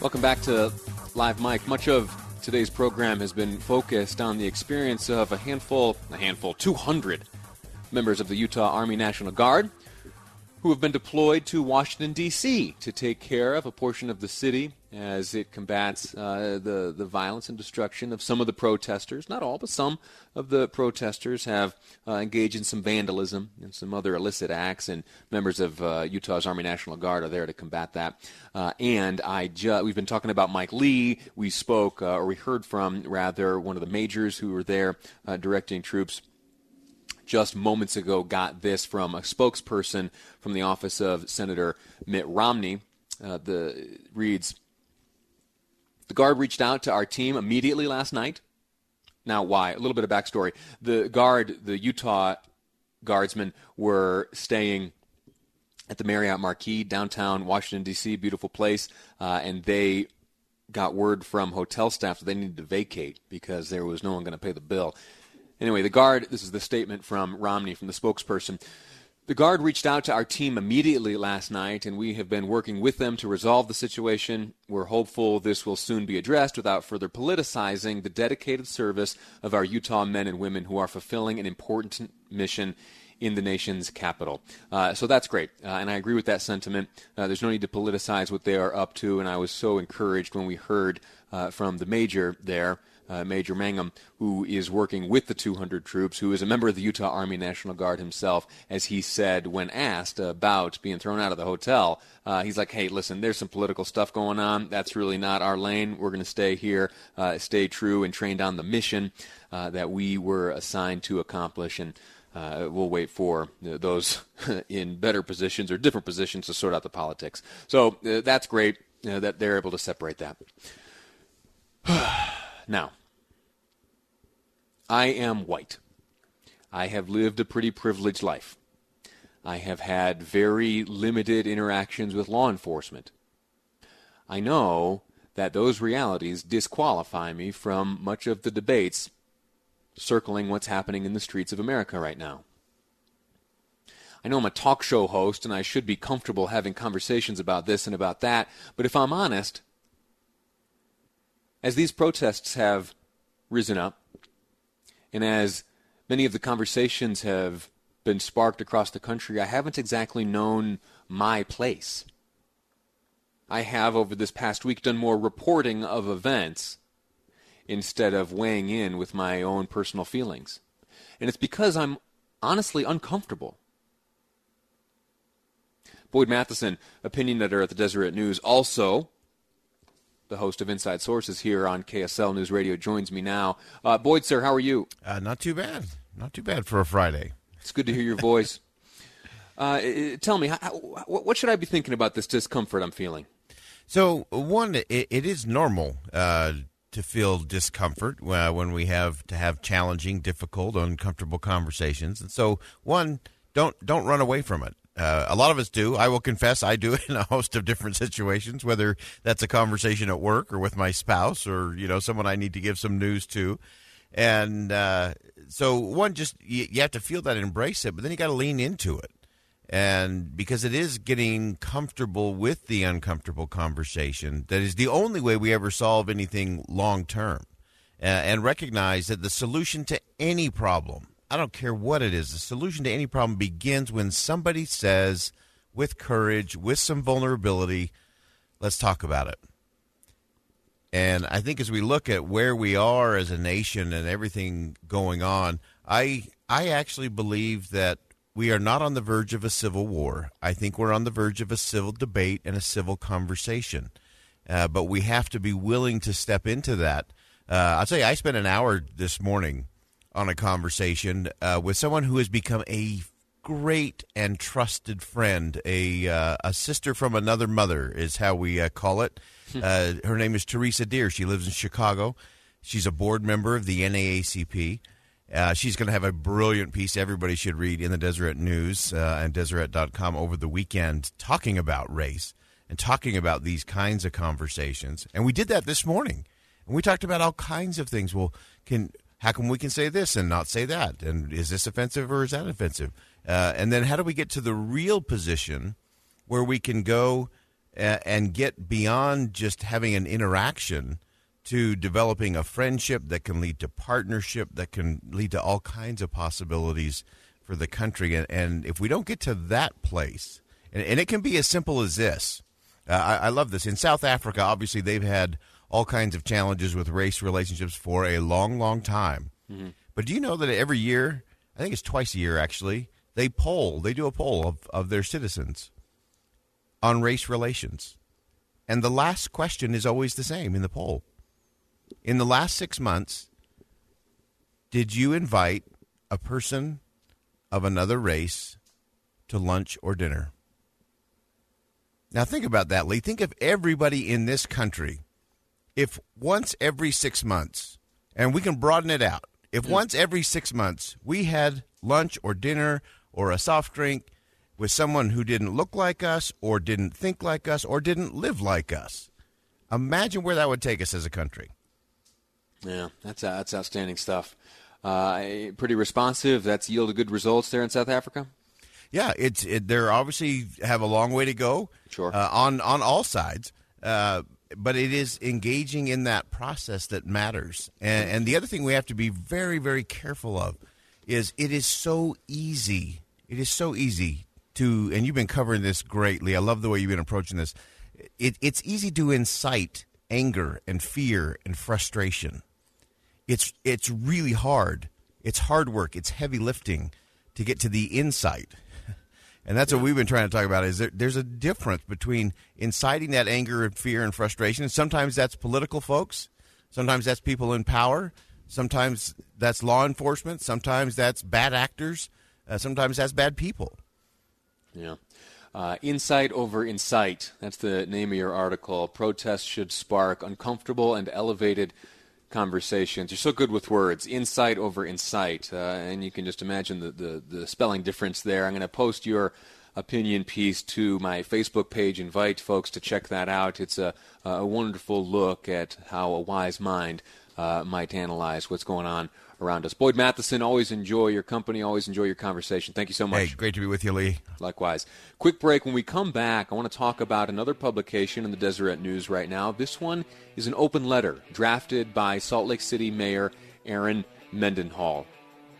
Welcome back to Live Mic. Much of today's program has been focused on the experience of a handful, a handful, 200 members of the Utah Army National Guard who have been deployed to Washington, D.C. to take care of a portion of the city as it combats uh, the, the violence and destruction of some of the protesters. Not all, but some of the protesters have uh, engaged in some vandalism and some other illicit acts, and members of uh, Utah's Army National Guard are there to combat that. Uh, and I ju- we've been talking about Mike Lee. We spoke, uh, or we heard from, rather, one of the majors who were there uh, directing troops just moments ago got this from a spokesperson from the office of Senator Mitt Romney. Uh, the reads The guard reached out to our team immediately last night. Now, why? A little bit of backstory. The guard, the Utah guardsmen, were staying at the Marriott Marquis, downtown Washington, D.C., beautiful place, uh, and they got word from hotel staff that they needed to vacate because there was no one going to pay the bill. Anyway, the guard, this is the statement from Romney, from the spokesperson. The guard reached out to our team immediately last night, and we have been working with them to resolve the situation. We're hopeful this will soon be addressed without further politicizing the dedicated service of our Utah men and women who are fulfilling an important mission in the nation's capital. Uh, so that's great, uh, and I agree with that sentiment. Uh, there's no need to politicize what they are up to, and I was so encouraged when we heard uh, from the major there uh, Major Mangum, who is working with the 200 troops, who is a member of the Utah Army National Guard himself, as he said when asked about being thrown out of the hotel. Uh, he's like, hey, listen, there's some political stuff going on. That's really not our lane. We're going to stay here, uh, stay true, and train down the mission uh, that we were assigned to accomplish. And uh, we'll wait for those in better positions or different positions to sort out the politics. So uh, that's great that they're able to separate that. now, I am white. I have lived a pretty privileged life. I have had very limited interactions with law enforcement. I know that those realities disqualify me from much of the debates circling what's happening in the streets of America right now. I know I'm a talk show host and I should be comfortable having conversations about this and about that, but if I'm honest, as these protests have risen up, and as many of the conversations have been sparked across the country, I haven't exactly known my place. I have, over this past week, done more reporting of events instead of weighing in with my own personal feelings. And it's because I'm honestly uncomfortable. Boyd Matheson, opinion editor at the Deseret News, also the host of Inside Sources here on KSL News Radio, joins me now. Uh, Boyd, sir, how are you? Uh, not too bad. Not too bad for a Friday. It's good to hear your voice. Uh, tell me, how, what should I be thinking about this discomfort I'm feeling? So, one, it, it is normal uh, to feel discomfort uh, when we have to have challenging, difficult, uncomfortable conversations. And so, one, don't don't run away from it. Uh, a lot of us do. I will confess I do it in a host of different situations, whether that's a conversation at work or with my spouse or, you know, someone I need to give some news to. And uh, so, one, just you, you have to feel that embrace it, but then you got to lean into it. And because it is getting comfortable with the uncomfortable conversation, that is the only way we ever solve anything long term. Uh, and recognize that the solution to any problem I don't care what it is. The solution to any problem begins when somebody says, with courage, with some vulnerability, let's talk about it. And I think as we look at where we are as a nation and everything going on, I I actually believe that we are not on the verge of a civil war. I think we're on the verge of a civil debate and a civil conversation. Uh, but we have to be willing to step into that. Uh, I'll tell you, I spent an hour this morning on a conversation uh, with someone who has become a great and trusted friend, a uh, a sister from another mother is how we uh, call it. Uh, her name is Theresa Dear. She lives in Chicago. She's a board member of the NAACP. Uh, she's going to have a brilliant piece everybody should read in the Deseret News uh, and Deseret.com over the weekend talking about race and talking about these kinds of conversations. And we did that this morning. And we talked about all kinds of things. Well, can how come we can say this and not say that? And is this offensive or is that offensive? Uh, and then how do we get to the real position where we can go uh, and get beyond just having an interaction to developing a friendship that can lead to partnership, that can lead to all kinds of possibilities for the country? And, and if we don't get to that place, and, and it can be as simple as this. Uh, I, I love this. In South Africa, obviously, they've had all kinds of challenges with race relationships for a long, long time. Mm-hmm. But do you know that every year, I think it's twice a year actually, they poll, they do a poll of, of their citizens on race relations. And the last question is always the same in the poll. In the last six months, did you invite a person of another race to lunch or dinner? Now, think about that, Lee. Think of everybody in this country if once every six months, and we can broaden it out, if once every six months we had lunch or dinner or a soft drink with someone who didn't look like us or didn't think like us or didn't live like us, imagine where that would take us as a country. Yeah, that's uh, that's outstanding stuff. Uh, pretty responsive. That's yielded good results there in South Africa. Yeah, it's it, they're obviously have a long way to go. Sure. Uh, on on all sides. Uh, but it is engaging in that process that matters. And, and the other thing we have to be very, very careful of is it is so easy. It is so easy to, and you've been covering this greatly. I love the way you've been approaching this. It, it's easy to incite anger and fear and frustration. It's it's really hard. It's hard work. It's heavy lifting to get to the insight and that's yeah. what we've been trying to talk about. Is there, there's a difference between inciting that anger and fear and frustration, and sometimes that's political folks, sometimes that's people in power, sometimes that's law enforcement, sometimes that's bad actors, uh, sometimes that's bad people. Yeah. Uh, insight over incite. That's the name of your article. Protests should spark uncomfortable and elevated conversations. You're so good with words. Insight over incite. Uh, and you can just imagine the, the, the spelling difference there. I'm going to post your opinion piece to my Facebook page. Invite folks to check that out. It's a, a wonderful look at how a wise mind uh, might analyze what's going on around us. Boyd Matheson, always enjoy your company, always enjoy your conversation. Thank you so much. Hey, great to be with you, Lee. Likewise. Quick break. When we come back, I want to talk about another publication in the Deseret News right now. This one is an open letter drafted by Salt Lake City Mayor Erin Mendenhall.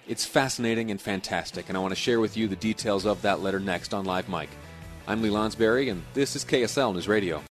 It's fascinating and fantastic, and I want to share with you the details of that letter next on Live Mic. I'm Lee Lonsberry, and this is KSL News Radio.